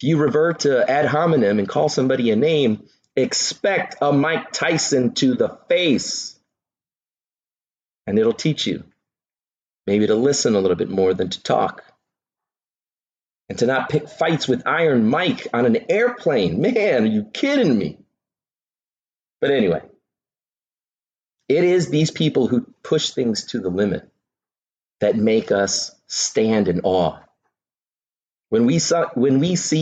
If you revert to ad hominem and call somebody a name, expect a Mike Tyson to the face. And it'll teach you maybe to listen a little bit more than to talk. And to not pick fights with Iron Mike on an airplane. Man, are you kidding me? But anyway, it is these people who push things to the limit that make us stand in awe. When we saw, when we see